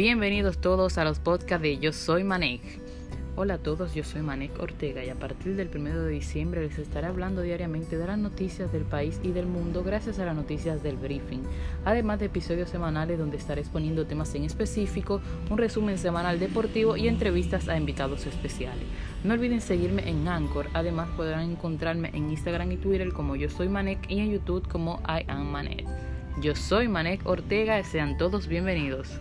Bienvenidos todos a los podcasts de Yo Soy Manek. Hola a todos, yo soy Manek Ortega y a partir del 1 de diciembre les estaré hablando diariamente de las noticias del país y del mundo gracias a las noticias del briefing, además de episodios semanales donde estaré exponiendo temas en específico, un resumen semanal deportivo y entrevistas a invitados especiales. No olviden seguirme en Anchor, además podrán encontrarme en Instagram y Twitter como Yo Soy Manek y en YouTube como I Am Manek. Yo soy Manek Ortega y sean todos bienvenidos.